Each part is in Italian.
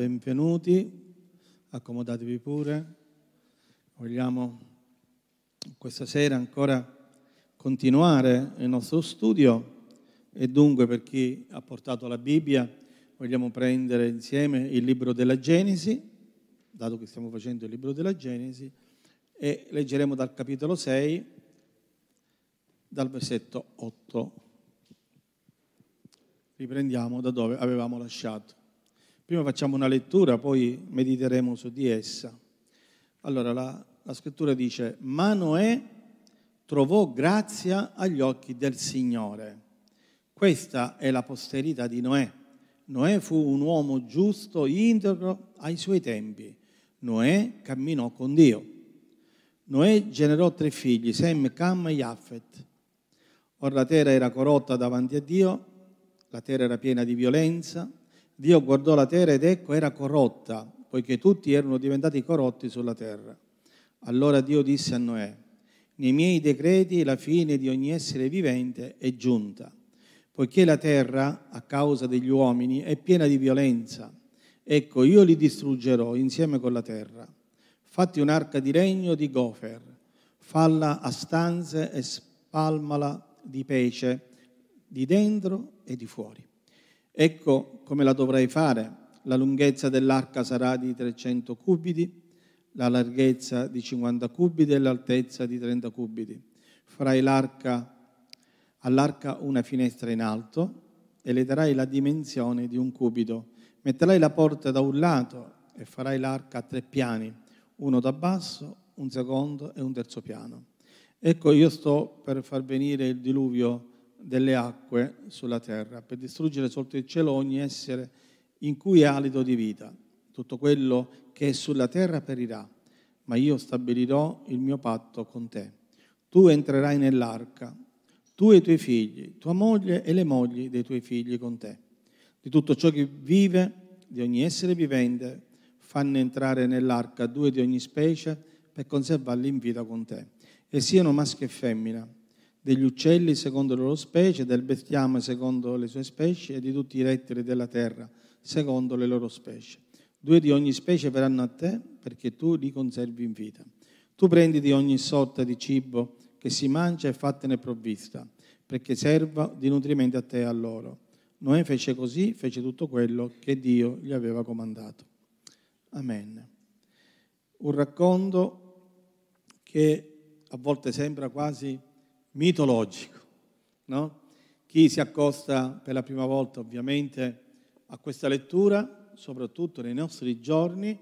Benvenuti, accomodatevi pure. Vogliamo questa sera ancora continuare il nostro studio e dunque per chi ha portato la Bibbia vogliamo prendere insieme il libro della Genesi, dato che stiamo facendo il libro della Genesi, e leggeremo dal capitolo 6, dal versetto 8. Riprendiamo da dove avevamo lasciato. Prima facciamo una lettura, poi mediteremo su di essa. Allora la, la scrittura dice, ma Noè trovò grazia agli occhi del Signore. Questa è la posterità di Noè. Noè fu un uomo giusto, integro ai suoi tempi. Noè camminò con Dio. Noè generò tre figli, Sem, Cam e Jaffet. Ora la terra era corrotta davanti a Dio, la terra era piena di violenza, Dio guardò la terra ed ecco era corrotta, poiché tutti erano diventati corrotti sulla terra. Allora Dio disse a Noè, nei miei decreti la fine di ogni essere vivente è giunta, poiché la terra, a causa degli uomini, è piena di violenza. Ecco, io li distruggerò insieme con la terra. Fatti un'arca di regno di gofer, falla a stanze e spalmala di pece, di dentro e di fuori. Ecco come la dovrai fare. La lunghezza dell'arca sarà di 300 cubiti, la larghezza di 50 cubiti e l'altezza di 30 cubiti. Farai l'arca, all'arca una finestra in alto e le darai la dimensione di un cubito. Metterai la porta da un lato e farai l'arca a tre piani, uno da basso, un secondo e un terzo piano. Ecco, io sto per far venire il diluvio delle acque sulla terra, per distruggere sotto il cielo ogni essere in cui è alito di vita. Tutto quello che è sulla terra perirà, ma io stabilirò il mio patto con te. Tu entrerai nell'arca, tu e i tuoi figli, tua moglie e le mogli dei tuoi figli con te. Di tutto ciò che vive, di ogni essere vivente, fanno entrare nell'arca due di ogni specie per conservarli in vita con te, e siano maschio e femmina degli uccelli secondo le loro specie, del bestiame secondo le sue specie e di tutti i rettili della terra secondo le loro specie. Due di ogni specie verranno a te perché tu li conservi in vita. Tu prendi di ogni sorta di cibo che si mangia e fattene provvista, perché serva di nutrimento a te e a loro. Noè fece così, fece tutto quello che Dio gli aveva comandato. Amen. Un racconto che a volte sembra quasi mitologico. No? Chi si accosta per la prima volta ovviamente a questa lettura, soprattutto nei nostri giorni,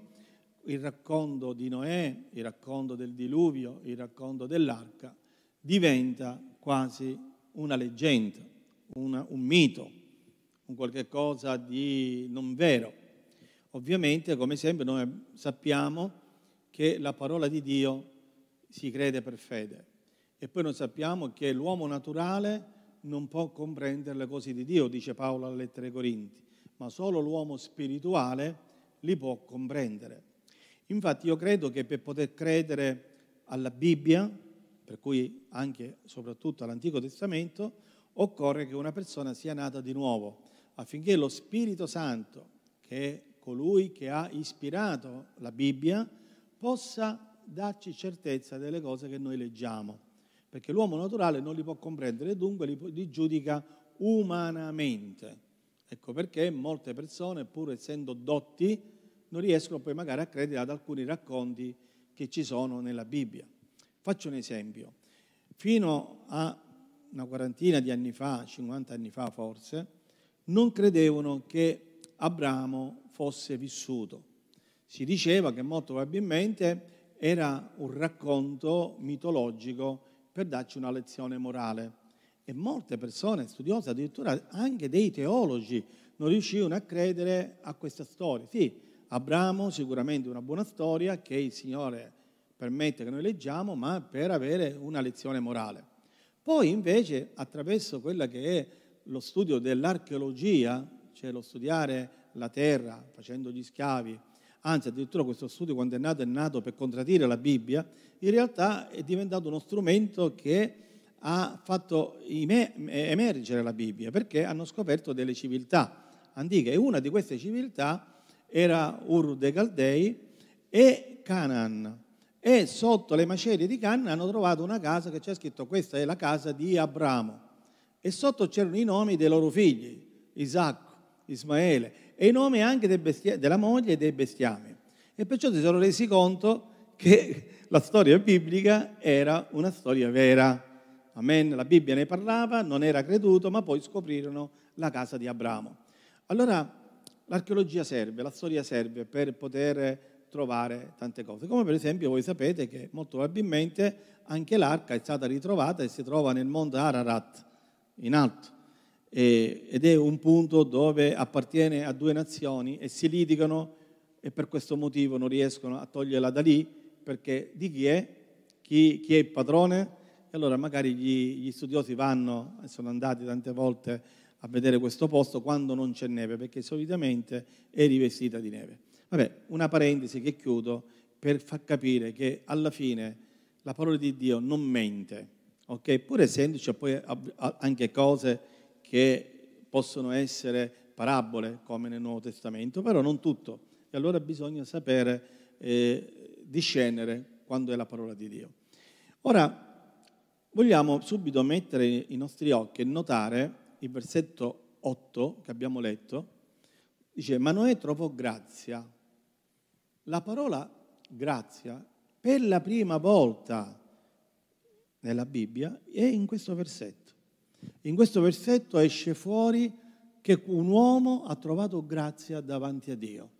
il racconto di Noè, il racconto del diluvio, il racconto dell'arca, diventa quasi una leggenda, una, un mito, un qualche cosa di non vero. Ovviamente, come sempre, noi sappiamo che la parola di Dio si crede per fede. E poi noi sappiamo che l'uomo naturale non può comprendere le cose di Dio, dice Paolo alla lettera ai Corinti, ma solo l'uomo spirituale li può comprendere. Infatti io credo che per poter credere alla Bibbia, per cui anche soprattutto all'Antico Testamento, occorre che una persona sia nata di nuovo, affinché lo Spirito Santo, che è colui che ha ispirato la Bibbia, possa darci certezza delle cose che noi leggiamo perché l'uomo naturale non li può comprendere e dunque li, li giudica umanamente. Ecco perché molte persone, pur essendo dotti, non riescono poi magari a credere ad alcuni racconti che ci sono nella Bibbia. Faccio un esempio. Fino a una quarantina di anni fa, 50 anni fa forse, non credevano che Abramo fosse vissuto. Si diceva che molto probabilmente era un racconto mitologico per darci una lezione morale. E molte persone studiose, addirittura anche dei teologi, non riuscivano a credere a questa storia. Sì, Abramo sicuramente una buona storia che il Signore permette che noi leggiamo, ma per avere una lezione morale. Poi invece attraverso quello che è lo studio dell'archeologia, cioè lo studiare la terra facendo gli schiavi, anzi addirittura questo studio quando è nato è nato per contraddire la Bibbia, in realtà è diventato uno strumento che ha fatto emergere la Bibbia, perché hanno scoperto delle civiltà antiche e una di queste civiltà era Ur dei Caldei, e Canaan. E sotto le macerie di Canaan hanno trovato una casa che c'è scritto questa è la casa di Abramo. E sotto c'erano i nomi dei loro figli, Isacco, Ismaele, e i nomi anche bestia- della moglie e dei bestiami. E perciò si sono resi conto che la storia biblica era una storia vera. Amen. La Bibbia ne parlava, non era creduto, ma poi scoprirono la casa di Abramo. Allora l'archeologia serve, la storia serve per poter trovare tante cose. Come per esempio voi sapete che molto probabilmente anche l'arca è stata ritrovata e si trova nel monte Ararat, in alto, ed è un punto dove appartiene a due nazioni e si litigano e per questo motivo non riescono a toglierla da lì perché di chi è? Chi, chi è il padrone? E allora magari gli, gli studiosi vanno, e sono andati tante volte a vedere questo posto quando non c'è neve, perché solitamente è rivestita di neve. Vabbè, una parentesi che chiudo per far capire che alla fine la parola di Dio non mente, ok? Pur essendoci poi anche cose che possono essere parabole come nel Nuovo Testamento, però non tutto. E allora bisogna sapere eh, discernere quando è la parola di Dio. Ora, vogliamo subito mettere i nostri occhi e notare il versetto 8 che abbiamo letto. Dice, ma Noè trovò grazia. La parola grazia per la prima volta nella Bibbia è in questo versetto. In questo versetto esce fuori che un uomo ha trovato grazia davanti a Dio.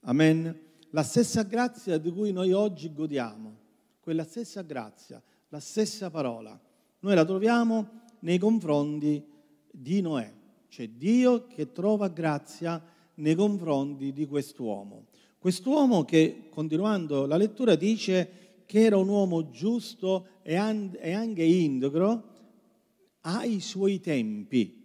Amen la stessa grazia di cui noi oggi godiamo, quella stessa grazia, la stessa parola, noi la troviamo nei confronti di Noè, cioè Dio che trova grazia nei confronti di quest'uomo. Quest'uomo che, continuando la lettura, dice che era un uomo giusto e anche integro ai suoi tempi.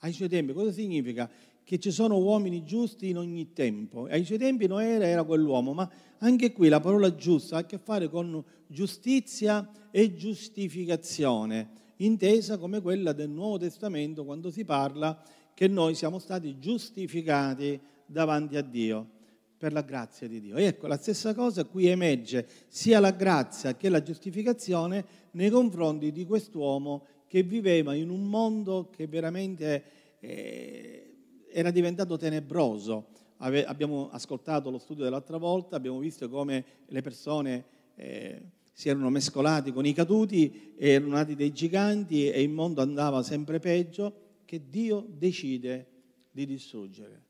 Ai suoi tempi, cosa significa? che ci sono uomini giusti in ogni tempo. Ai suoi tempi Noè era, era quell'uomo, ma anche qui la parola giusta ha a che fare con giustizia e giustificazione, intesa come quella del Nuovo Testamento quando si parla che noi siamo stati giustificati davanti a Dio per la grazia di Dio. E ecco, la stessa cosa qui emerge sia la grazia che la giustificazione nei confronti di quest'uomo che viveva in un mondo che veramente eh, era diventato tenebroso. Ave, abbiamo ascoltato lo studio dell'altra volta, abbiamo visto come le persone eh, si erano mescolati con i caduti, erano nati dei giganti e il mondo andava sempre peggio, che Dio decide di distruggere.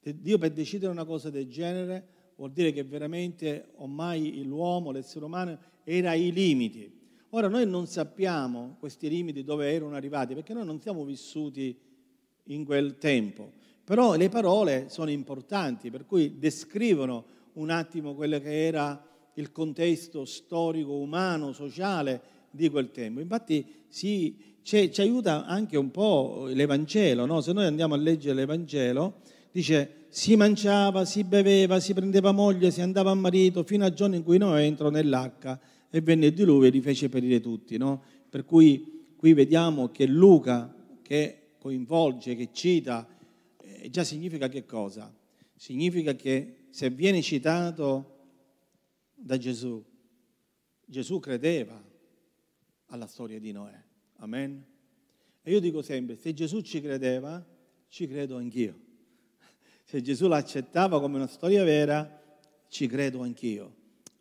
Dio per decidere una cosa del genere vuol dire che veramente ormai l'uomo, l'essere umano, era ai limiti. Ora noi non sappiamo questi limiti dove erano arrivati, perché noi non siamo vissuti in quel tempo. Però le parole sono importanti, per cui descrivono un attimo quello che era il contesto storico, umano, sociale di quel tempo. Infatti sì, ci aiuta anche un po' l'Evangelo, no? se noi andiamo a leggere l'Evangelo, dice si mangiava, si beveva, si prendeva moglie, si andava a marito, fino al giorno in cui Noè entrò nell'arca e venne il diluvio e li fece perire tutti. No? Per cui qui vediamo che Luca, che coinvolge, che cita, eh, già significa che cosa? Significa che se viene citato da Gesù, Gesù credeva alla storia di Noè. Amen? E io dico sempre, se Gesù ci credeva, ci credo anch'io. Se Gesù l'accettava come una storia vera, ci credo anch'io.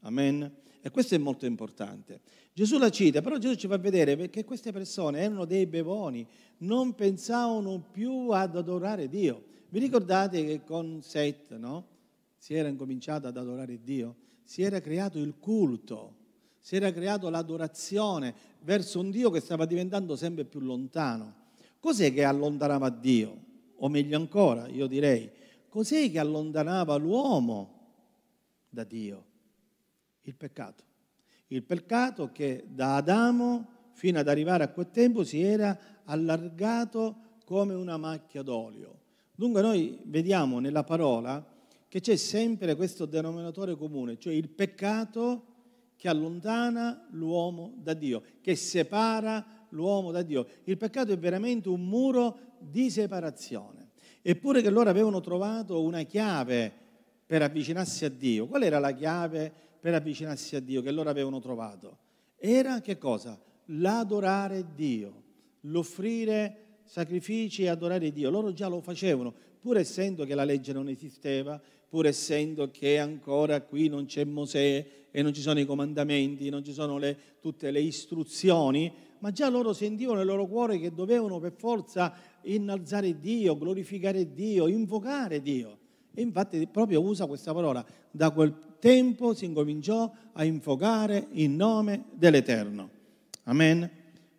Amen? E questo è molto importante. Gesù la cita, però Gesù ci fa vedere che queste persone erano dei bevoni, non pensavano più ad adorare Dio. Vi ricordate che con Set, no? Si era incominciato ad adorare Dio, si era creato il culto, si era creato l'adorazione verso un Dio che stava diventando sempre più lontano. Cos'è che allontanava Dio? O meglio ancora, io direi, cos'è che allontanava l'uomo da Dio? Il peccato il peccato che da Adamo fino ad arrivare a quel tempo si era allargato come una macchia d'olio. Dunque noi vediamo nella parola che c'è sempre questo denominatore comune, cioè il peccato che allontana l'uomo da Dio, che separa l'uomo da Dio. Il peccato è veramente un muro di separazione. eppure che loro avevano trovato una chiave per avvicinarsi a Dio. Qual era la chiave per avvicinarsi a Dio che loro avevano trovato? Era che cosa? L'adorare Dio, l'offrire sacrifici e adorare Dio. Loro già lo facevano, pur essendo che la legge non esisteva, pur essendo che ancora qui non c'è Mosè e non ci sono i comandamenti, non ci sono le, tutte le istruzioni, ma già loro sentivano nel loro cuore che dovevano per forza innalzare Dio, glorificare Dio, invocare Dio. E infatti proprio usa questa parola, da quel tempo si incominciò a invocare il nome dell'Eterno. Amen.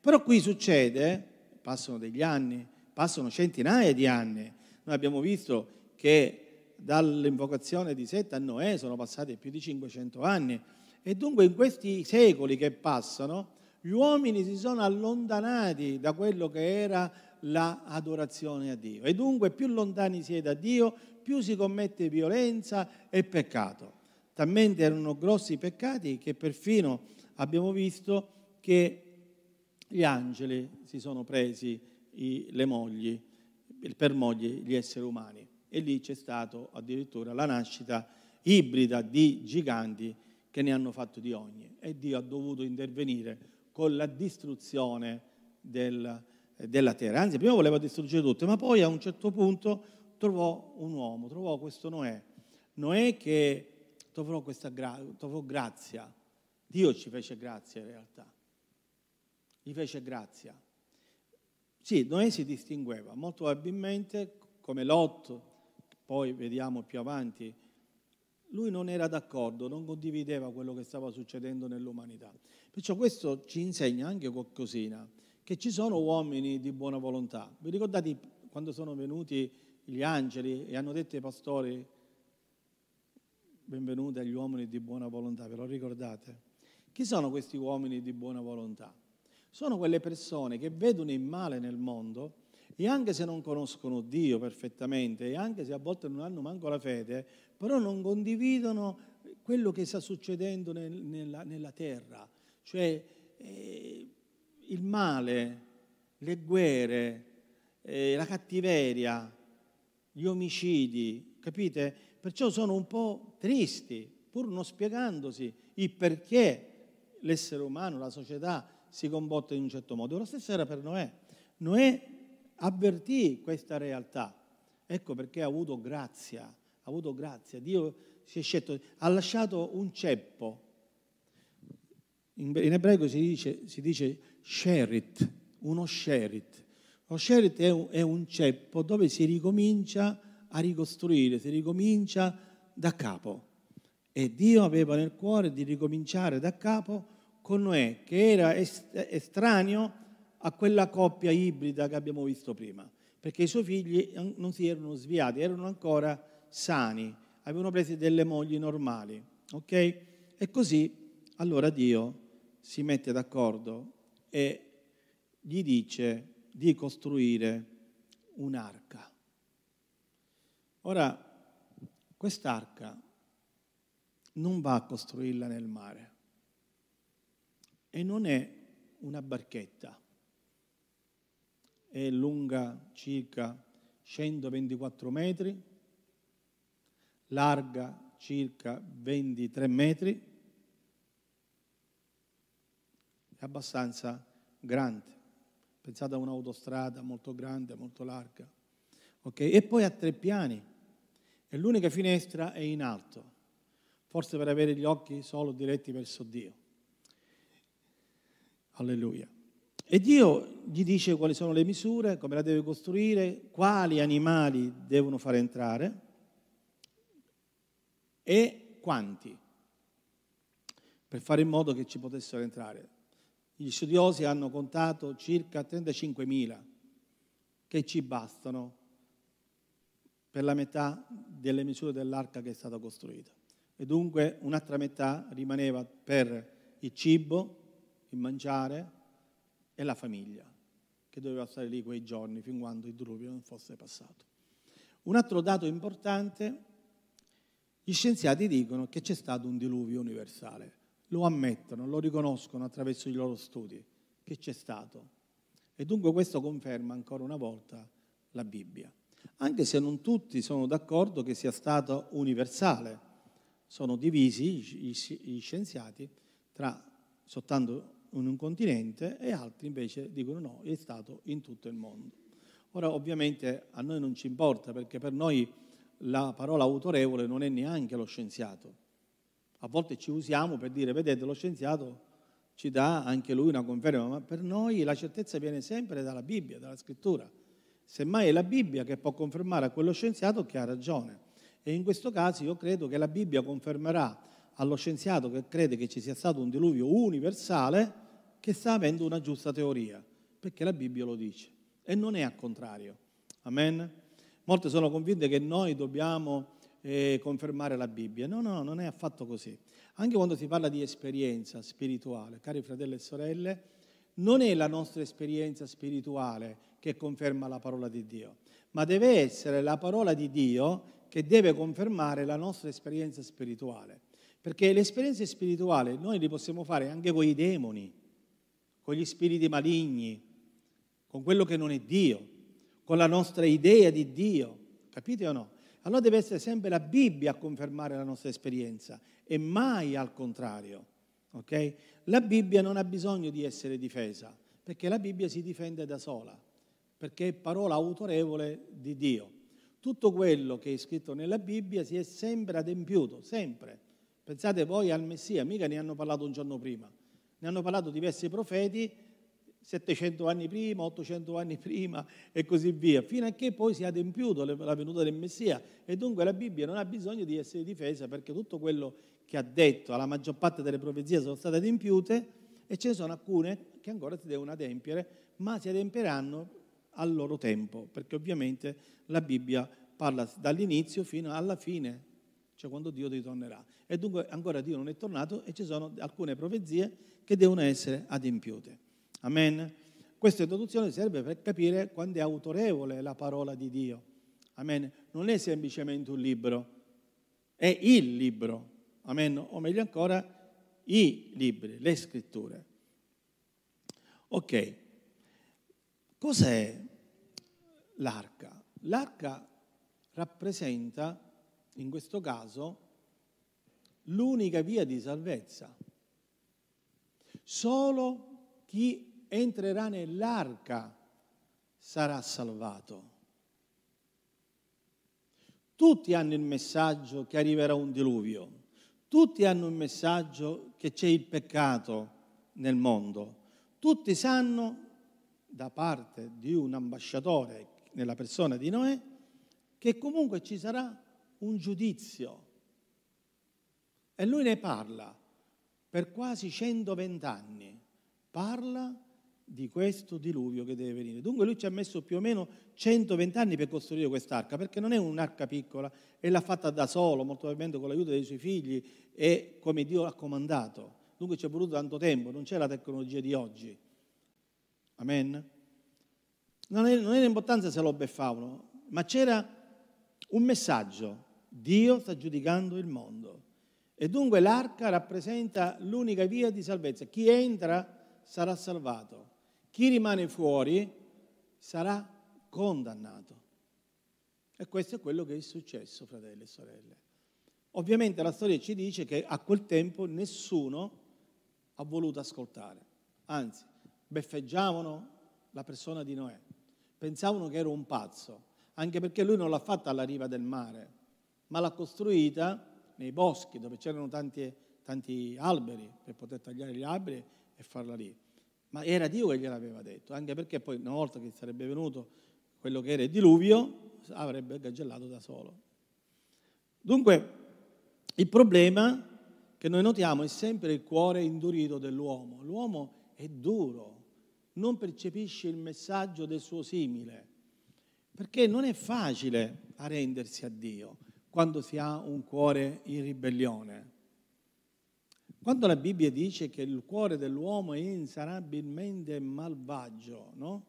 Però qui succede, passano degli anni, passano centinaia di anni. Noi abbiamo visto che dall'invocazione di Setta a Noè sono passati più di 500 anni e dunque in questi secoli che passano gli uomini si sono allontanati da quello che era l'adorazione a Dio e dunque più lontani si è da Dio più si commette violenza e peccato. Talmente erano grossi peccati che perfino abbiamo visto che gli angeli si sono presi i, le mogli, per mogli gli esseri umani e lì c'è stata addirittura la nascita ibrida di giganti che ne hanno fatto di ogni e Dio ha dovuto intervenire con la distruzione del, della terra. Anzi, prima voleva distruggere tutto, ma poi a un certo punto trovò un uomo, trovò questo Noè. Noè che trovò questa gra- trovò grazia. Dio ci fece grazia in realtà. Gli fece grazia. Sì, Noè si distingueva, molto probabilmente come Lot, poi vediamo più avanti, lui non era d'accordo, non condivideva quello che stava succedendo nell'umanità. Perciò questo ci insegna anche qualcosina, che ci sono uomini di buona volontà. Vi ricordate quando sono venuti gli angeli e hanno detto ai pastori, benvenuti agli uomini di buona volontà, ve lo ricordate? Chi sono questi uomini di buona volontà? Sono quelle persone che vedono il male nel mondo e anche se non conoscono Dio perfettamente e anche se a volte non hanno manco la fede, però non condividono quello che sta succedendo nel, nella, nella, terra, cioè eh, il male, le guerre, eh, la cattiveria, gli omicidi, capite? Perciò sono un po' tristi, pur non spiegandosi il perché l'essere umano, la società si comporta in un certo modo. Lo stesso era per Noè. Noè avvertì questa realtà. Ecco perché ha avuto grazia, ha avuto grazia. Dio si è scelto, ha lasciato un ceppo. In, ebraico si dice, si dice sherit, uno sherit. Lo sherit è un, ceppo dove si ricomincia a ricostruire, si ricomincia da capo. E Dio aveva nel cuore di ricominciare da capo con Noè, che era estraneo a quella coppia ibrida che abbiamo visto prima, perché i suoi figli non si erano sviati, erano ancora sani, avevano preso delle mogli normali, ok? E così allora Dio si mette d'accordo e gli dice di costruire un'arca. Ora, quest'arca non va a costruirla nel mare e non è una barchetta è lunga circa 124 metri, larga circa 23 metri, è abbastanza grande. Pensate a un'autostrada molto grande, molto larga. Okay? E poi ha tre piani e l'unica finestra è in alto, forse per avere gli occhi solo diretti verso Dio. Alleluia. E Dio gli dice quali sono le misure, come la deve costruire, quali animali devono fare entrare e quanti, per fare in modo che ci potessero entrare. Gli studiosi hanno contato circa 35.000 che ci bastano per la metà delle misure dell'arca che è stata costruita. E dunque un'altra metà rimaneva per il cibo, il mangiare, e la famiglia che doveva stare lì quei giorni fin quando il diluvio non fosse passato. Un altro dato importante, gli scienziati dicono che c'è stato un diluvio universale, lo ammettono, lo riconoscono attraverso i loro studi, che c'è stato. E dunque questo conferma ancora una volta la Bibbia. Anche se non tutti sono d'accordo che sia stato universale. Sono divisi gli scienziati tra soltanto in un continente e altri invece dicono no, è stato in tutto il mondo. Ora ovviamente a noi non ci importa perché per noi la parola autorevole non è neanche lo scienziato. A volte ci usiamo per dire, vedete, lo scienziato ci dà anche lui una conferma, ma per noi la certezza viene sempre dalla Bibbia, dalla scrittura. Semmai è la Bibbia che può confermare a quello scienziato che ha ragione. E in questo caso io credo che la Bibbia confermerà allo scienziato che crede che ci sia stato un diluvio universale che sta avendo una giusta teoria, perché la Bibbia lo dice e non è al contrario. Amen? Molte sono convinte che noi dobbiamo eh, confermare la Bibbia. No, no, non è affatto così. Anche quando si parla di esperienza spirituale, cari fratelli e sorelle, non è la nostra esperienza spirituale che conferma la parola di Dio, ma deve essere la parola di Dio che deve confermare la nostra esperienza spirituale. Perché le esperienze spirituali noi le possiamo fare anche con i demoni, con gli spiriti maligni, con quello che non è Dio, con la nostra idea di Dio. Capite o no? Allora deve essere sempre la Bibbia a confermare la nostra esperienza e mai al contrario. Okay? La Bibbia non ha bisogno di essere difesa, perché la Bibbia si difende da sola, perché è parola autorevole di Dio. Tutto quello che è scritto nella Bibbia si è sempre adempiuto, sempre. Pensate voi al Messia, mica ne hanno parlato un giorno prima, ne hanno parlato diversi profeti 700 anni prima, 800 anni prima e così via, fino a che poi si è adempiuto la venuta del Messia. E dunque la Bibbia non ha bisogno di essere difesa perché tutto quello che ha detto, la maggior parte delle profezie sono state adempiute e ce ne sono alcune che ancora si devono adempiere, ma si adempieranno al loro tempo, perché ovviamente la Bibbia parla dall'inizio fino alla fine, cioè quando Dio ritornerà. E dunque ancora Dio non è tornato e ci sono alcune profezie che devono essere adempiute. Amen. Questa introduzione serve per capire quando è autorevole la parola di Dio. Amen. Non è semplicemente un libro, è il libro. Amen. O meglio ancora, i libri, le scritture. Ok. Cos'è l'arca? L'arca rappresenta, in questo caso, l'unica via di salvezza. Solo chi entrerà nell'arca sarà salvato. Tutti hanno il messaggio che arriverà un diluvio, tutti hanno il messaggio che c'è il peccato nel mondo, tutti sanno da parte di un ambasciatore nella persona di Noè che comunque ci sarà un giudizio. E lui ne parla per quasi 120 anni. Parla di questo diluvio che deve venire. Dunque lui ci ha messo più o meno 120 anni per costruire quest'arca, perché non è un'arca piccola, e l'ha fatta da solo, molto probabilmente con l'aiuto dei suoi figli e come Dio ha comandato. Dunque ci è voluto tanto tempo, non c'è la tecnologia di oggi. Amen? Non è l'importanza se lo beffavano, ma c'era un messaggio. Dio sta giudicando il mondo. E dunque l'arca rappresenta l'unica via di salvezza. Chi entra sarà salvato. Chi rimane fuori sarà condannato. E questo è quello che è successo, fratelli e sorelle. Ovviamente la storia ci dice che a quel tempo nessuno ha voluto ascoltare, anzi, beffeggiavano la persona di Noè, pensavano che era un pazzo, anche perché lui non l'ha fatta alla riva del mare, ma l'ha costruita nei boschi dove c'erano tanti, tanti alberi per poter tagliare gli alberi e farla lì ma era Dio che gliel'aveva detto, anche perché poi una volta che sarebbe venuto quello che era il diluvio, avrebbe gagellato da solo. Dunque, il problema che noi notiamo è sempre il cuore indurito dell'uomo. L'uomo è duro, non percepisce il messaggio del suo simile, perché non è facile arrendersi a Dio quando si ha un cuore in ribellione. Quando la Bibbia dice che il cuore dell'uomo è insanabilmente malvagio, no?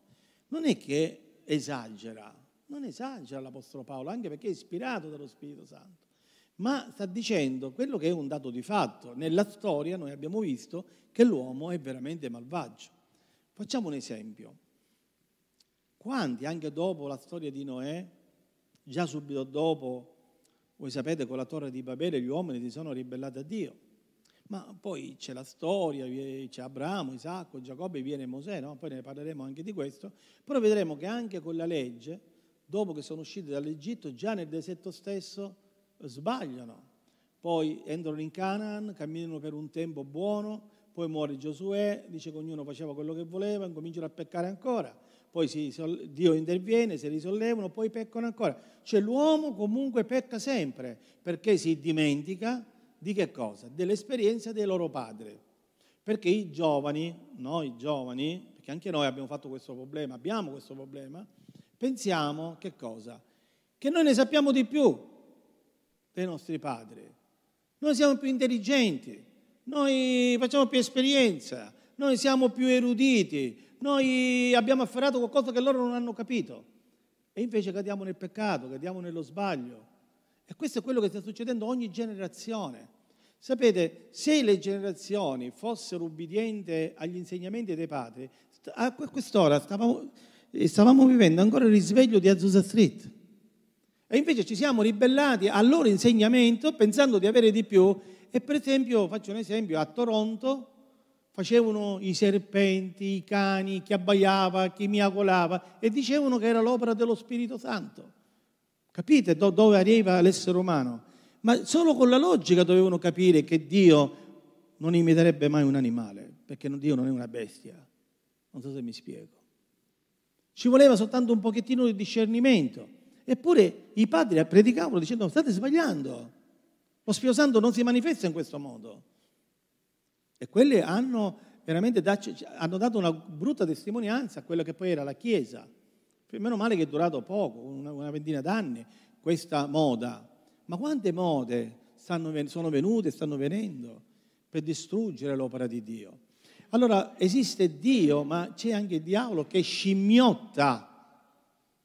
non è che esagera, non esagera l'Apostolo Paolo, anche perché è ispirato dallo Spirito Santo, ma sta dicendo quello che è un dato di fatto. Nella storia noi abbiamo visto che l'uomo è veramente malvagio. Facciamo un esempio. Quanti, anche dopo la storia di Noè, già subito dopo, voi sapete, con la torre di Babele gli uomini si sono ribellati a Dio. Ma poi c'è la storia, c'è Abramo, Isacco, Giacobbe, viene Mosè, no? poi ne parleremo anche di questo, però vedremo che anche con la legge, dopo che sono usciti dall'Egitto, già nel deserto stesso sbagliano. Poi entrano in Canaan, camminano per un tempo buono, poi muore Giosuè, dice che ognuno faceva quello che voleva, cominciano a peccare ancora, poi si, Dio interviene, si risollevano, poi peccano ancora. Cioè l'uomo comunque pecca sempre perché si dimentica di che cosa? Dell'esperienza dei loro padri. Perché i giovani, noi giovani, perché anche noi abbiamo fatto questo problema, abbiamo questo problema, pensiamo che cosa? Che noi ne sappiamo di più dei nostri padri. Noi siamo più intelligenti, noi facciamo più esperienza, noi siamo più eruditi, noi abbiamo afferrato qualcosa che loro non hanno capito. E invece cadiamo nel peccato, cadiamo nello sbaglio. E questo è quello che sta succedendo ogni generazione. Sapete, se le generazioni fossero ubbidienti agli insegnamenti dei padri, a quest'ora stavamo, stavamo vivendo ancora il risveglio di Azusa Street. E invece ci siamo ribellati al loro insegnamento pensando di avere di più. E per esempio, faccio un esempio, a Toronto facevano i serpenti, i cani, chi abbaiava, chi miagolava e dicevano che era l'opera dello Spirito Santo. Capite dove arriva l'essere umano? Ma solo con la logica dovevano capire che Dio non imiterebbe mai un animale, perché Dio non è una bestia. Non so se mi spiego. Ci voleva soltanto un pochettino di discernimento. Eppure i padri predicavano dicendo state sbagliando. Lo Spirito Santo non si manifesta in questo modo. E quelli hanno veramente hanno dato una brutta testimonianza a quella che poi era la Chiesa. Meno male che è durato poco, una, una ventina d'anni, questa moda. Ma quante mode stanno, sono venute e stanno venendo per distruggere l'opera di Dio? Allora esiste Dio, ma c'è anche il diavolo che scimmiotta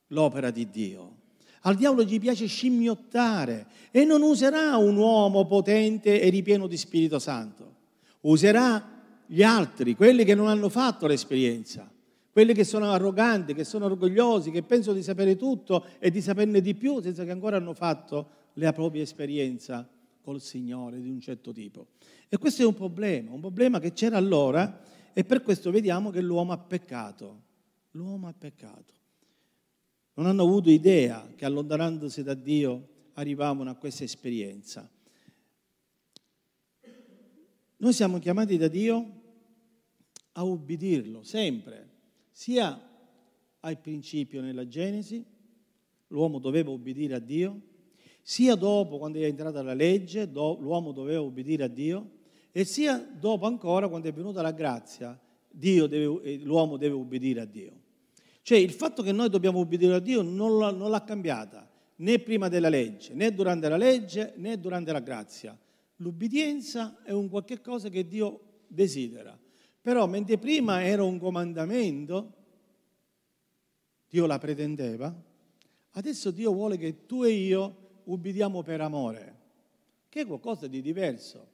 l'opera di Dio. Al diavolo gli piace scimmiottare e non userà un uomo potente e ripieno di Spirito Santo. Userà gli altri, quelli che non hanno fatto l'esperienza, quelli che sono arroganti, che sono orgogliosi, che pensano di sapere tutto e di saperne di più senza che ancora hanno fatto la propria esperienza col Signore di un certo tipo. E questo è un problema, un problema che c'era allora e per questo vediamo che l'uomo ha peccato. L'uomo ha peccato non hanno avuto idea che allontanandosi da Dio arrivavano a questa esperienza. Noi siamo chiamati da Dio a ubbidirlo sempre, sia al principio nella Genesi, l'uomo doveva ubbidire a Dio, sia dopo quando è entrata la legge, l'uomo doveva ubbidire a Dio, e sia dopo ancora quando è venuta la grazia, deve, l'uomo deve ubbidire a Dio. Cioè il fatto che noi dobbiamo obbedire a Dio non l'ha, non l'ha cambiata né prima della legge, né durante la legge, né durante la grazia. L'ubbidienza è un qualche cosa che Dio desidera. Però mentre prima era un comandamento, Dio la pretendeva, adesso Dio vuole che tu e io ubbidiamo per amore, che è qualcosa di diverso.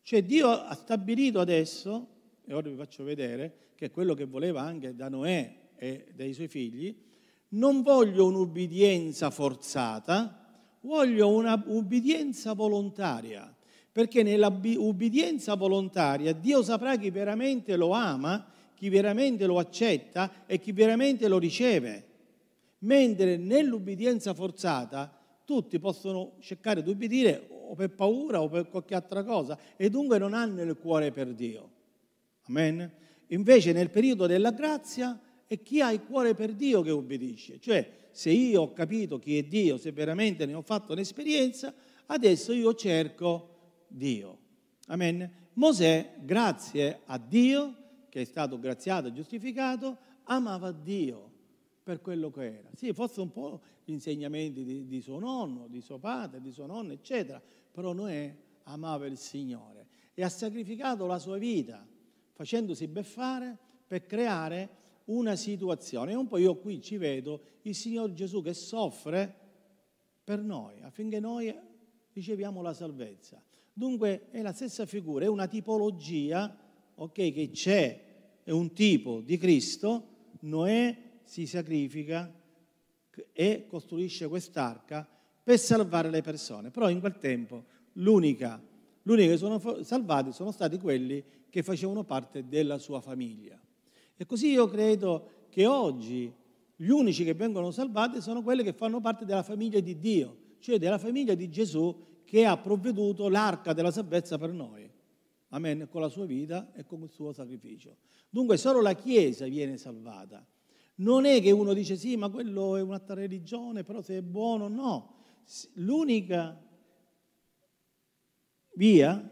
Cioè Dio ha stabilito adesso, e ora vi faccio vedere, che è quello che voleva anche da Noè e dei suoi figli, non voglio un'ubbidienza forzata, voglio un'ubbidienza volontaria, perché nella ubbidienza volontaria Dio saprà chi veramente lo ama, chi veramente lo accetta e chi veramente lo riceve, mentre nell'ubbidienza forzata tutti possono cercare di ubbidire o per paura o per qualche altra cosa e dunque non hanno il cuore per Dio. Amen? Invece nel periodo della grazia è chi ha il cuore per Dio che obbedisce. Cioè, se io ho capito chi è Dio, se veramente ne ho fatto un'esperienza, adesso io cerco Dio. Amen. Mosè, grazie a Dio, che è stato graziato e giustificato, amava Dio per quello che era. Sì, forse un po' gli insegnamenti di, di suo nonno, di suo padre, di suo nonno, eccetera, però Noè amava il Signore e ha sacrificato la sua vita facendosi beffare per creare una situazione. E un po' io qui ci vedo il Signore Gesù che soffre per noi, affinché noi riceviamo la salvezza. Dunque è la stessa figura, è una tipologia okay, che c'è, è un tipo di Cristo, Noè si sacrifica e costruisce quest'arca per salvare le persone. Però in quel tempo l'unica, l'unica che sono salvati sono stati quelli che facevano parte della sua famiglia. E così io credo che oggi gli unici che vengono salvati sono quelli che fanno parte della famiglia di Dio, cioè della famiglia di Gesù che ha provveduto l'arca della salvezza per noi. Amen, con la sua vita e con il suo sacrificio. Dunque solo la Chiesa viene salvata. Non è che uno dice sì, ma quello è un'altra religione, però se è buono, no. L'unica via,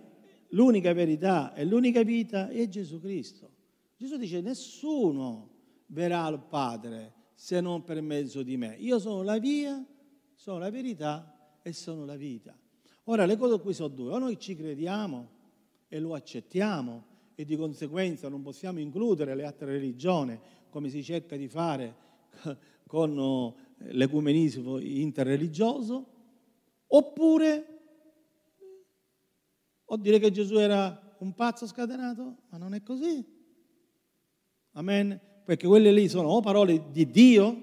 l'unica verità e l'unica vita è Gesù Cristo. Gesù dice nessuno verrà al Padre se non per mezzo di me. Io sono la via, sono la verità e sono la vita. Ora le cose qui sono due, o noi ci crediamo e lo accettiamo e di conseguenza non possiamo includere le altre religioni come si cerca di fare con eh, l'ecumenismo interreligioso, oppure o dire che Gesù era un pazzo scatenato, ma non è così. Amen. Perché quelle lì sono o parole di Dio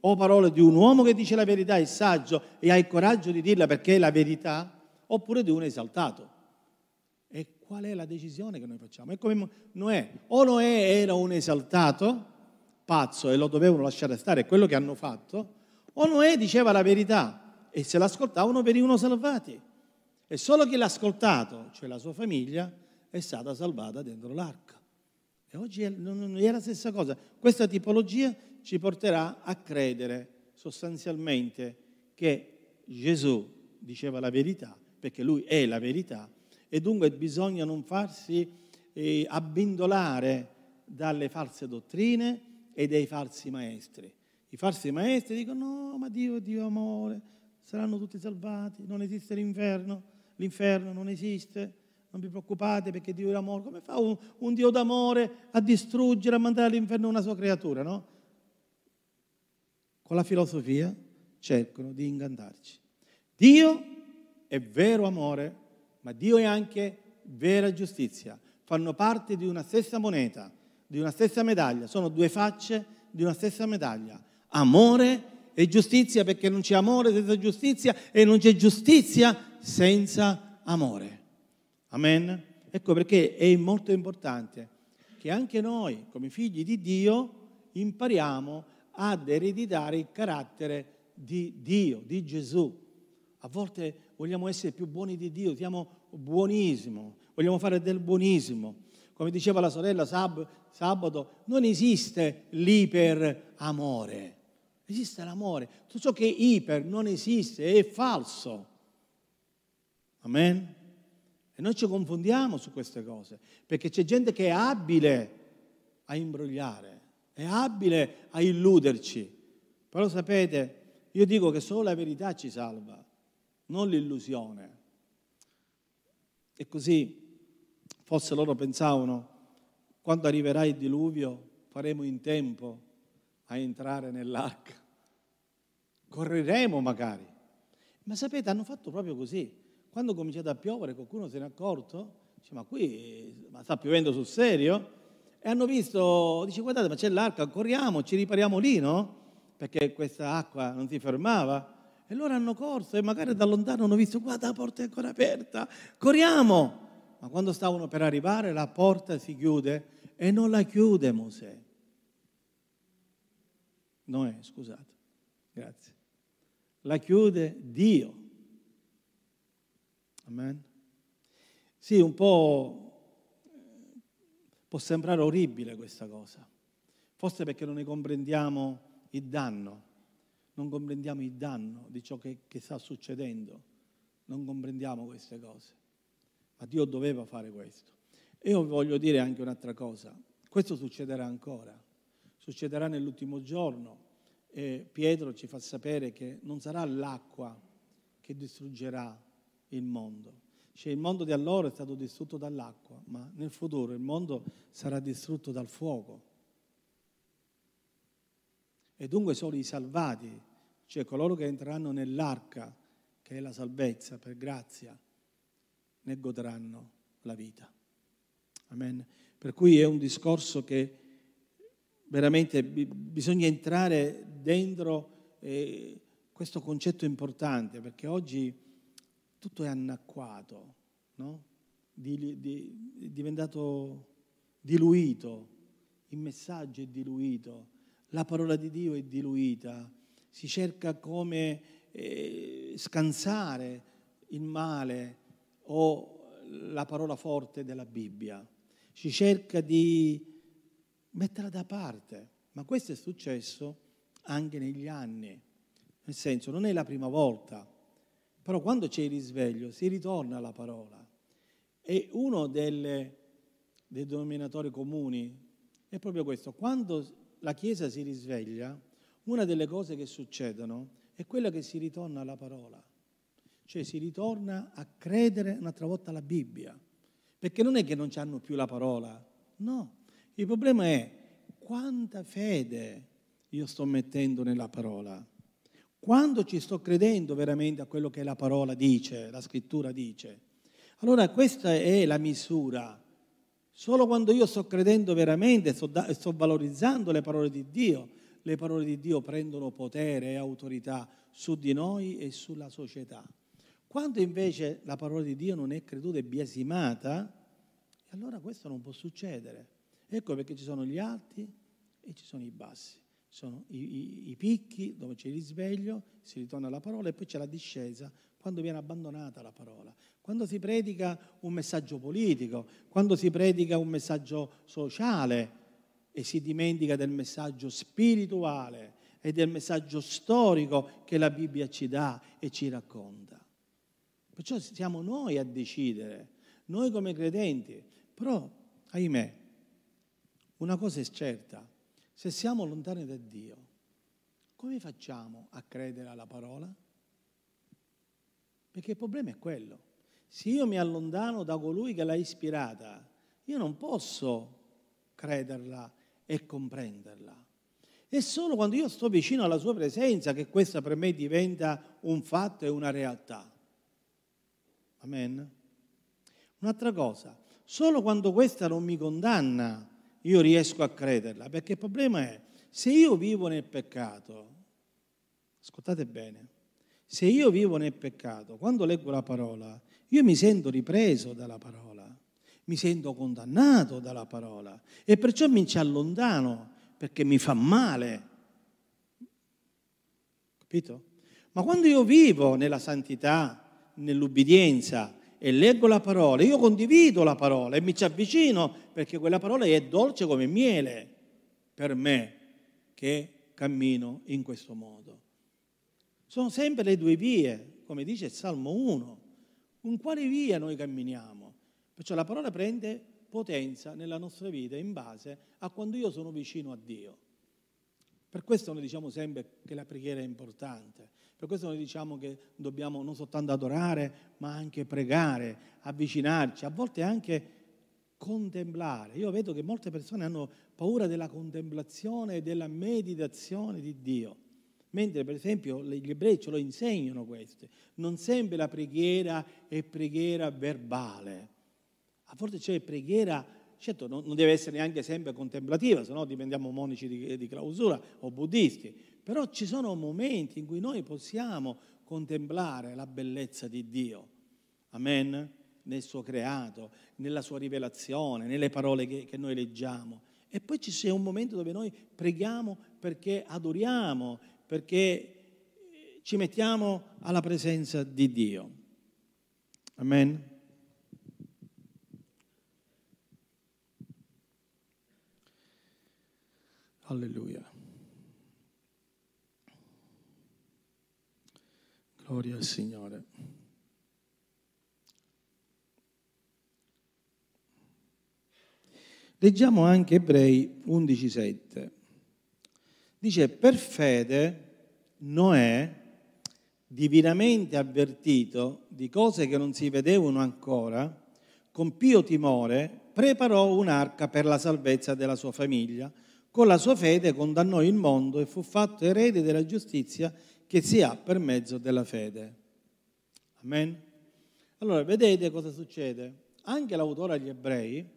o parole di un uomo che dice la verità, è saggio e ha il coraggio di dirla perché è la verità, oppure di un esaltato. E qual è la decisione che noi facciamo? È come Noè. O Noè era un esaltato, pazzo, e lo dovevano lasciare stare, è quello che hanno fatto, o Noè diceva la verità e se l'ascoltavano venivano salvati. E solo chi l'ha ascoltato, cioè la sua famiglia, è stata salvata dentro l'arca. E oggi non è la stessa cosa. Questa tipologia ci porterà a credere sostanzialmente che Gesù diceva la verità, perché lui è la verità, e dunque bisogna non farsi eh, abbindolare dalle false dottrine e dai falsi maestri. I falsi maestri dicono no, ma Dio è Dio amore, saranno tutti salvati, non esiste l'inferno l'inferno non esiste, non vi preoccupate perché Dio è amore. Come fa un, un Dio d'amore a distruggere, a mandare all'inferno una sua creatura, no? Con la filosofia cercano di ingantarci. Dio è vero amore, ma Dio è anche vera giustizia. Fanno parte di una stessa moneta, di una stessa medaglia, sono due facce di una stessa medaglia. Amore e giustizia perché non c'è amore senza giustizia e non c'è giustizia senza amore. Amen? Ecco perché è molto importante che anche noi, come figli di Dio, impariamo ad ereditare il carattere di Dio, di Gesù. A volte vogliamo essere più buoni di Dio, siamo buonismo, vogliamo fare del buonismo. Come diceva la sorella sab- sabato, non esiste l'iperamore, esiste l'amore. Tutto ciò che è iper non esiste, è falso. Amen? Noi ci confondiamo su queste cose, perché c'è gente che è abile a imbrogliare, è abile a illuderci. Però sapete, io dico che solo la verità ci salva, non l'illusione. E così, forse loro pensavano, quando arriverà il diluvio faremo in tempo a entrare nell'arca. Correremo magari. Ma sapete, hanno fatto proprio così. Quando è cominciato a piovere qualcuno se ne è accorto, dice ma qui ma sta piovendo sul serio? E hanno visto, dice guardate ma c'è l'arca, corriamo, ci ripariamo lì, no? Perché questa acqua non si fermava. E loro hanno corso e magari da lontano hanno visto, guarda la porta è ancora aperta, corriamo! Ma quando stavano per arrivare la porta si chiude e non la chiude Mosè. Noè, scusate, grazie. La chiude Dio. Amen. Sì, un po' può sembrare orribile questa cosa, forse perché non ne comprendiamo il danno, non comprendiamo il danno di ciò che, che sta succedendo, non comprendiamo queste cose, ma Dio doveva fare questo. E io voglio dire anche un'altra cosa, questo succederà ancora, succederà nell'ultimo giorno e Pietro ci fa sapere che non sarà l'acqua che distruggerà il mondo. Cioè, il mondo di allora è stato distrutto dall'acqua, ma nel futuro il mondo sarà distrutto dal fuoco. E dunque solo i salvati, cioè coloro che entreranno nell'arca, che è la salvezza per grazia, ne godranno la vita. Amen. Per cui è un discorso che veramente bisogna entrare dentro eh, questo concetto importante, perché oggi tutto è anacquato, no? di, di, è diventato diluito, il messaggio è diluito, la parola di Dio è diluita, si cerca come eh, scansare il male o la parola forte della Bibbia, si cerca di metterla da parte, ma questo è successo anche negli anni, nel senso non è la prima volta, però quando c'è il risveglio si ritorna alla parola. E uno delle, dei denominatori comuni è proprio questo, quando la Chiesa si risveglia, una delle cose che succedono è quella che si ritorna alla parola, cioè si ritorna a credere un'altra volta alla Bibbia, perché non è che non hanno più la parola, no, il problema è quanta fede io sto mettendo nella parola, quando ci sto credendo veramente a quello che la parola dice, la scrittura dice. Allora questa è la misura. Solo quando io sto credendo veramente, sto, da, sto valorizzando le parole di Dio, le parole di Dio prendono potere e autorità su di noi e sulla società. Quando invece la parola di Dio non è creduta e biasimata, allora questo non può succedere. Ecco perché ci sono gli alti e ci sono i bassi. Sono i, i, i picchi dove c'è il risveglio, si ritorna alla parola e poi c'è la discesa quando viene abbandonata la parola. Quando si predica un messaggio politico, quando si predica un messaggio sociale, e si dimentica del messaggio spirituale e del messaggio storico che la Bibbia ci dà e ci racconta. Perciò siamo noi a decidere, noi come credenti. Però, ahimè, una cosa è certa, se siamo lontani da Dio, come facciamo a credere alla parola? Perché il problema è quello. Se io mi allontano da colui che l'ha ispirata, io non posso crederla e comprenderla. È solo quando io sto vicino alla sua presenza che questa per me diventa un fatto e una realtà. Amen. Un'altra cosa, solo quando questa non mi condanna io riesco a crederla, perché il problema è se io vivo nel peccato, ascoltate bene, se io vivo nel peccato, quando leggo la parola, io mi sento ripreso dalla parola mi sento condannato dalla parola e perciò mi ci allontano perché mi fa male. Capito? Ma quando io vivo nella santità, nell'ubbidienza e leggo la parola, io condivido la parola e mi ci avvicino perché quella parola è dolce come miele per me che cammino in questo modo. Sono sempre le due vie, come dice il Salmo 1. Con quale via noi camminiamo? Perciò la parola prende potenza nella nostra vita in base a quando io sono vicino a Dio. Per questo noi diciamo sempre che la preghiera è importante, per questo noi diciamo che dobbiamo non soltanto adorare, ma anche pregare, avvicinarci, a volte anche contemplare. Io vedo che molte persone hanno paura della contemplazione e della meditazione di Dio. Mentre per esempio gli ebrei ce lo insegnano questo. Non sempre la preghiera è preghiera verbale, a volte c'è preghiera, certo non, deve essere neanche sempre contemplativa, se no diventiamo monici di, di clausura o buddisti, però ci sono momenti in cui noi possiamo contemplare la bellezza di Dio. Amen? Nel suo creato, nella sua rivelazione, nelle parole che, che noi leggiamo. E poi c'è un momento dove noi preghiamo perché adoriamo, perché ci mettiamo alla presenza di Dio. Amen. Alleluia. Gloria al Signore. Leggiamo anche Ebrei 11:7. Dice, per fede Noè, divinamente avvertito di cose che non si vedevano ancora, con pio timore preparò un'arca per la salvezza della sua famiglia con la sua fede condannò il mondo e fu fatto erede della giustizia che si ha per mezzo della fede. Amen. Allora, vedete cosa succede? Anche l'autore agli ebrei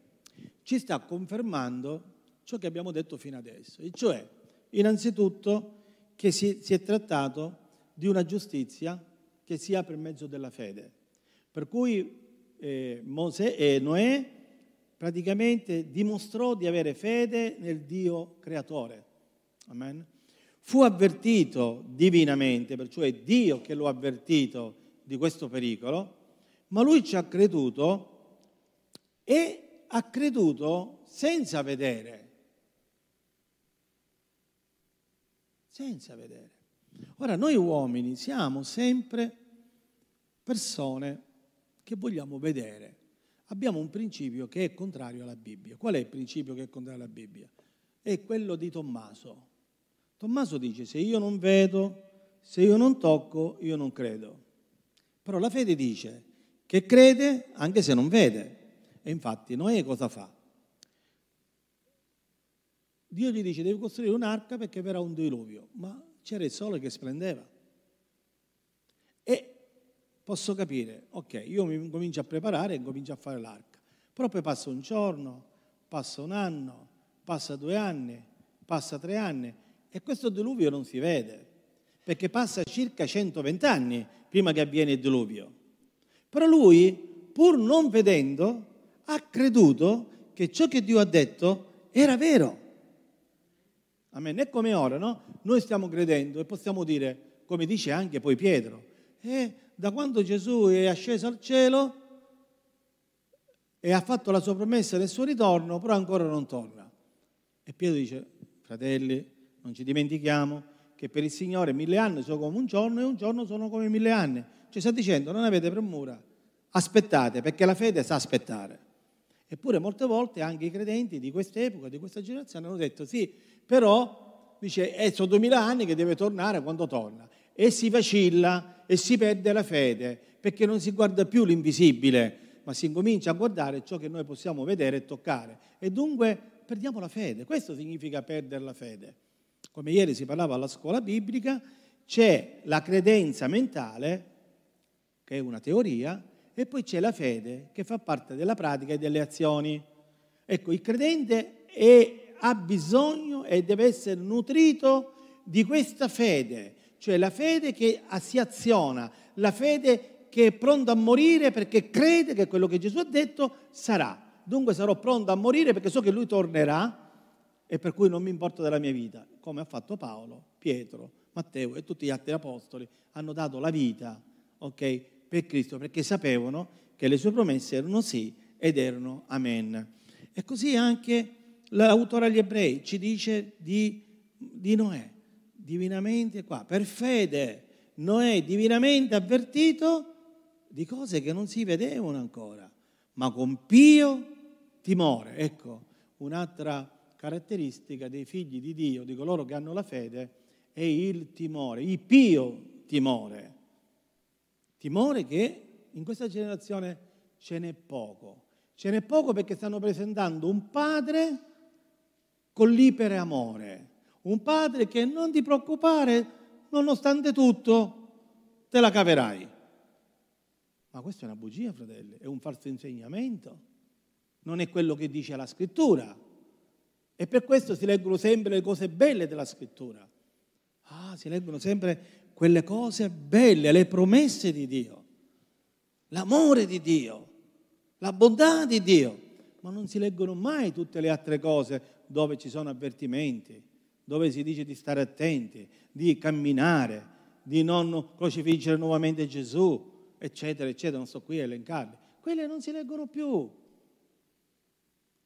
ci sta confermando ciò che abbiamo detto fino adesso, e cioè, innanzitutto, che si, si è trattato di una giustizia che sia per mezzo della fede. Per cui eh, Mosè, eh, Noè praticamente dimostrò di avere fede nel Dio creatore. Amen. Fu avvertito divinamente, perciò è Dio che lo ha avvertito di questo pericolo, ma lui ci ha creduto e ha creduto senza vedere. Senza vedere. Ora, noi uomini siamo sempre persone che vogliamo vedere. Abbiamo un principio che è contrario alla Bibbia. Qual è il principio che è contrario alla Bibbia? È quello di Tommaso. Tommaso dice, se io non vedo, se io non tocco, io non credo. Però la fede dice che crede anche se non vede. E infatti Noè cosa fa? Dio gli dice devi costruire un'arca perché verrà un diluvio, ma c'era il sole che splendeva. E posso capire, ok, io mi comincio a preparare e comincio a fare l'arca. Però poi passa un giorno, passa un anno, passa due anni, passa tre anni e questo diluvio non si vede, perché passa circa 120 anni prima che avviene il diluvio. Però lui, pur non vedendo, ha creduto che ciò che Dio ha detto era vero. Amen. È come ora, no? Noi stiamo credendo e possiamo dire, come dice anche poi Pietro, eh, da quando Gesù è asceso al cielo e ha fatto la sua promessa del suo ritorno, però ancora non torna. E Pietro dice, fratelli, non ci dimentichiamo che per il Signore mille anni sono come un giorno e un giorno sono come mille anni. Cioè sta dicendo, non avete premura, aspettate, perché la fede sa aspettare. Eppure molte volte anche i credenti di quest'epoca, di questa generazione, hanno detto sì, però dice, eh, sono duemila anni che deve tornare quando torna. E si vacilla e si perde la fede, perché non si guarda più l'invisibile, ma si incomincia a guardare ciò che noi possiamo vedere e toccare. E dunque perdiamo la fede. Questo significa perdere la fede. Come ieri si parlava alla scuola biblica, c'è la credenza mentale, che è una teoria, e poi c'è la fede che fa parte della pratica e delle azioni. Ecco, il credente è, ha bisogno e deve essere nutrito di questa fede, cioè la fede che si aziona, la fede che è pronta a morire perché crede che quello che Gesù ha detto sarà. Dunque sarò pronto a morire perché so che lui tornerà e per cui non mi importa della mia vita, come ha fatto Paolo, Pietro, Matteo e tutti gli altri apostoli, hanno dato la vita, ok? per Cristo perché sapevano che le sue promesse erano sì ed erano amen. E così anche l'autore agli ebrei ci dice di, di Noè, divinamente qua, per fede Noè divinamente avvertito di cose che non si vedevano ancora, ma con pio timore. Ecco, un'altra caratteristica dei figli di Dio, di coloro che hanno la fede, è il timore, il pio timore. Timore che in questa generazione ce n'è poco. Ce n'è poco perché stanno presentando un padre con l'ipere amore, un padre che non ti preoccupare, nonostante tutto, te la caverai. Ma questa è una bugia, fratelli, è un falso insegnamento. Non è quello che dice la scrittura. E per questo si leggono sempre le cose belle della scrittura. Ah, si leggono sempre quelle cose belle, le promesse di Dio, l'amore di Dio, la bontà di Dio, ma non si leggono mai tutte le altre cose dove ci sono avvertimenti, dove si dice di stare attenti, di camminare, di non crocifiggere nuovamente Gesù, eccetera, eccetera, non sto qui a elencarle. Quelle non si leggono più.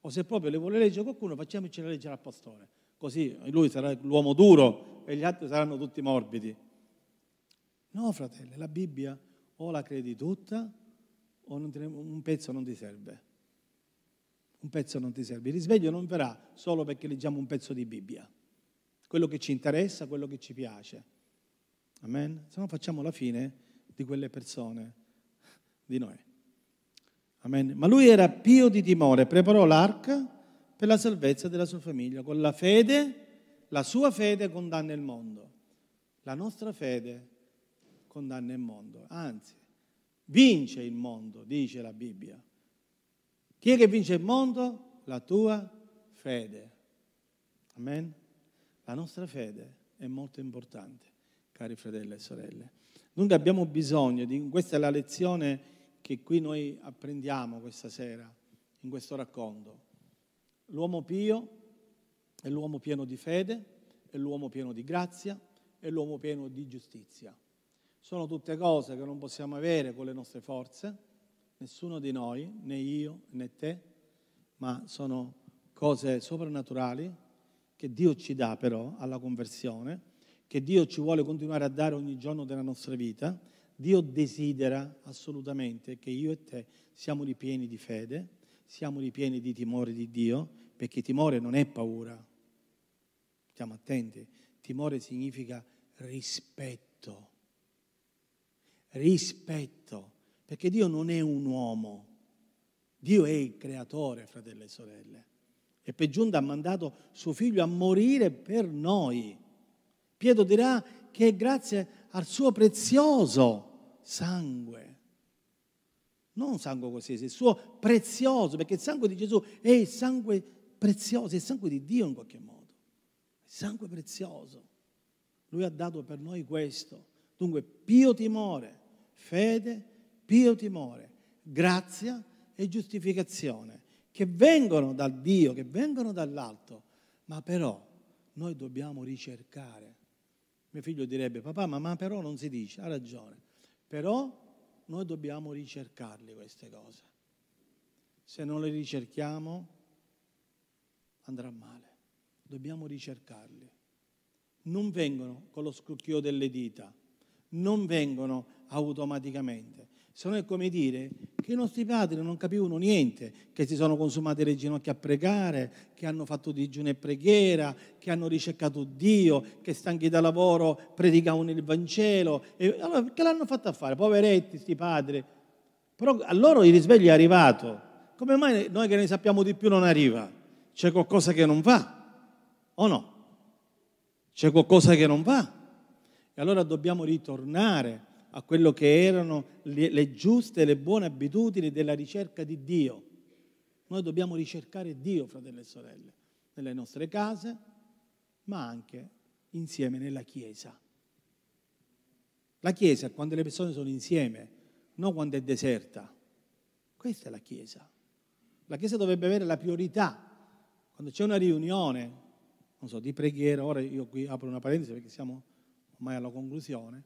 O se proprio le vuole leggere qualcuno, facciamocela leggere al pastore. Così lui sarà l'uomo duro e gli altri saranno tutti morbidi. No, fratelli, la Bibbia o la credi tutta o un pezzo non ti serve. Un pezzo non ti serve. Il risveglio non verrà solo perché leggiamo un pezzo di Bibbia. Quello che ci interessa, quello che ci piace. Amen? Se no facciamo la fine di quelle persone, di noi. Amen? Ma lui era pio di timore, preparò l'arca per la salvezza della sua famiglia. Con la fede, la sua fede condanna il mondo. La nostra fede condanna il mondo, anzi, vince il mondo, dice la Bibbia. Chi è che vince il mondo? La tua fede. Amen? La nostra fede è molto importante, cari fratelli e sorelle. Dunque abbiamo bisogno di, questa è la lezione che qui noi apprendiamo questa sera, in questo racconto. L'uomo pio è l'uomo pieno di fede, è l'uomo pieno di grazia, è l'uomo pieno di giustizia. Sono tutte cose che non possiamo avere con le nostre forze, nessuno di noi, né io né te, ma sono cose soprannaturali che Dio ci dà però alla conversione, che Dio ci vuole continuare a dare ogni giorno della nostra vita. Dio desidera assolutamente che io e te siamo ripieni di fede, siamo ripieni di timore di Dio, perché timore non è paura. Stiamo attenti, timore significa rispetto. Rispetto, perché Dio non è un uomo, Dio è il creatore, fratelli e sorelle. E per giunta ha mandato suo figlio a morire per noi. Pietro dirà che è grazie al suo prezioso sangue. Non sangue è il suo prezioso, perché il sangue di Gesù è il sangue prezioso, è il sangue di Dio in qualche modo. Il sangue prezioso. Lui ha dato per noi questo. Dunque, pio timore, fede, pio timore, grazia e giustificazione, che vengono da Dio, che vengono dall'alto, ma però noi dobbiamo ricercare. Mio figlio direbbe, papà, ma, ma però non si dice, ha ragione, però noi dobbiamo ricercarle queste cose. Se non le ricerchiamo andrà male, dobbiamo ricercarli. Non vengono con lo scrucchio delle dita, non vengono automaticamente. Se no è come dire che i nostri padri non capivano niente, che si sono consumati le ginocchia a pregare, che hanno fatto digiuno e preghiera, che hanno ricercato Dio, che stanchi da lavoro predicavano il Vangelo. E allora che l'hanno fatto a fare? Poveretti, sti padri. Però a loro il risveglio è arrivato. Come mai noi che ne sappiamo di più non arriva? C'è qualcosa che non va? O no? C'è qualcosa che non va? E allora dobbiamo ritornare a quello che erano le, le giuste e le buone abitudini della ricerca di Dio. Noi dobbiamo ricercare Dio, fratelli e sorelle, nelle nostre case, ma anche insieme nella Chiesa. La Chiesa è quando le persone sono insieme, non quando è deserta. Questa è la Chiesa. La Chiesa dovrebbe avere la priorità. Quando c'è una riunione, non so, di preghiera, ora io qui apro una parentesi perché siamo ormai alla conclusione,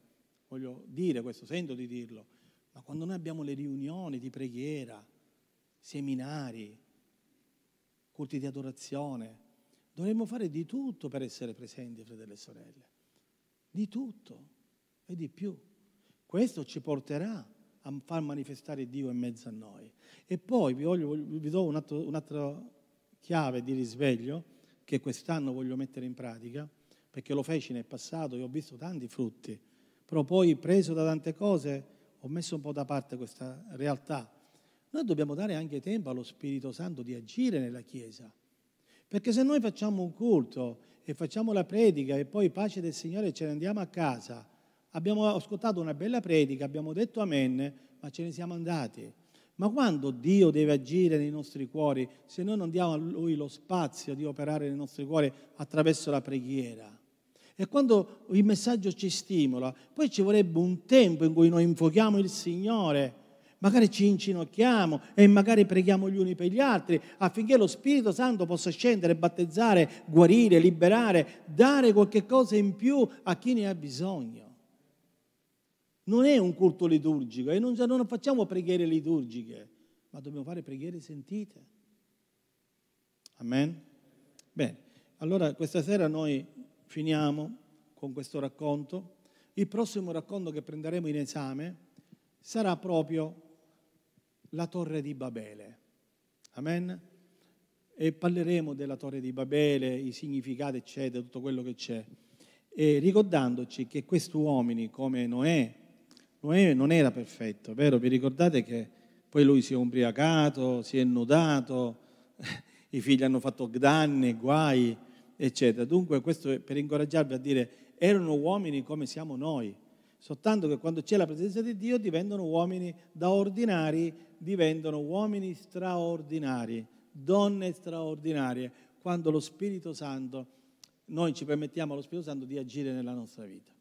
voglio dire questo, sento di dirlo, ma quando noi abbiamo le riunioni di preghiera, seminari, culti di adorazione, dovremmo fare di tutto per essere presenti, fratelli e sorelle. Di tutto e di più. Questo ci porterà a far manifestare Dio in mezzo a noi. E poi vi, voglio, vi do un'altra, un'altra chiave di risveglio che quest'anno voglio mettere in pratica, perché lo feci nel passato e ho visto tanti frutti però poi preso da tante cose ho messo un po' da parte questa realtà. Noi dobbiamo dare anche tempo allo Spirito Santo di agire nella Chiesa, perché se noi facciamo un culto e facciamo la predica e poi pace del Signore ce ne andiamo a casa, abbiamo ascoltato una bella predica, abbiamo detto amen, ma ce ne siamo andati. Ma quando Dio deve agire nei nostri cuori, se noi non diamo a Lui lo spazio di operare nei nostri cuori attraverso la preghiera? E quando il messaggio ci stimola, poi ci vorrebbe un tempo in cui noi invochiamo il Signore, magari ci inginocchiamo e magari preghiamo gli uni per gli altri affinché lo Spirito Santo possa scendere, battezzare, guarire, liberare, dare qualche cosa in più a chi ne ha bisogno. Non è un culto liturgico e non, non facciamo preghiere liturgiche, ma dobbiamo fare preghiere sentite. Amen? Bene, allora questa sera noi finiamo con questo racconto. Il prossimo racconto che prenderemo in esame sarà proprio la torre di Babele. Amen? E parleremo della torre di Babele, i significati, eccetera, tutto quello che c'è. E ricordandoci che questi uomini, come Noè, Noè non era perfetto, vero? Vi ricordate che poi lui si è ubriacato, si è nudato, i figli hanno fatto danni, guai, eccetera. Dunque questo è per incoraggiarvi a dire erano uomini come siamo noi, soltanto che quando c'è la presenza di Dio diventano uomini da ordinari, diventano uomini straordinari, donne straordinarie, quando lo Spirito Santo noi ci permettiamo allo Spirito Santo di agire nella nostra vita.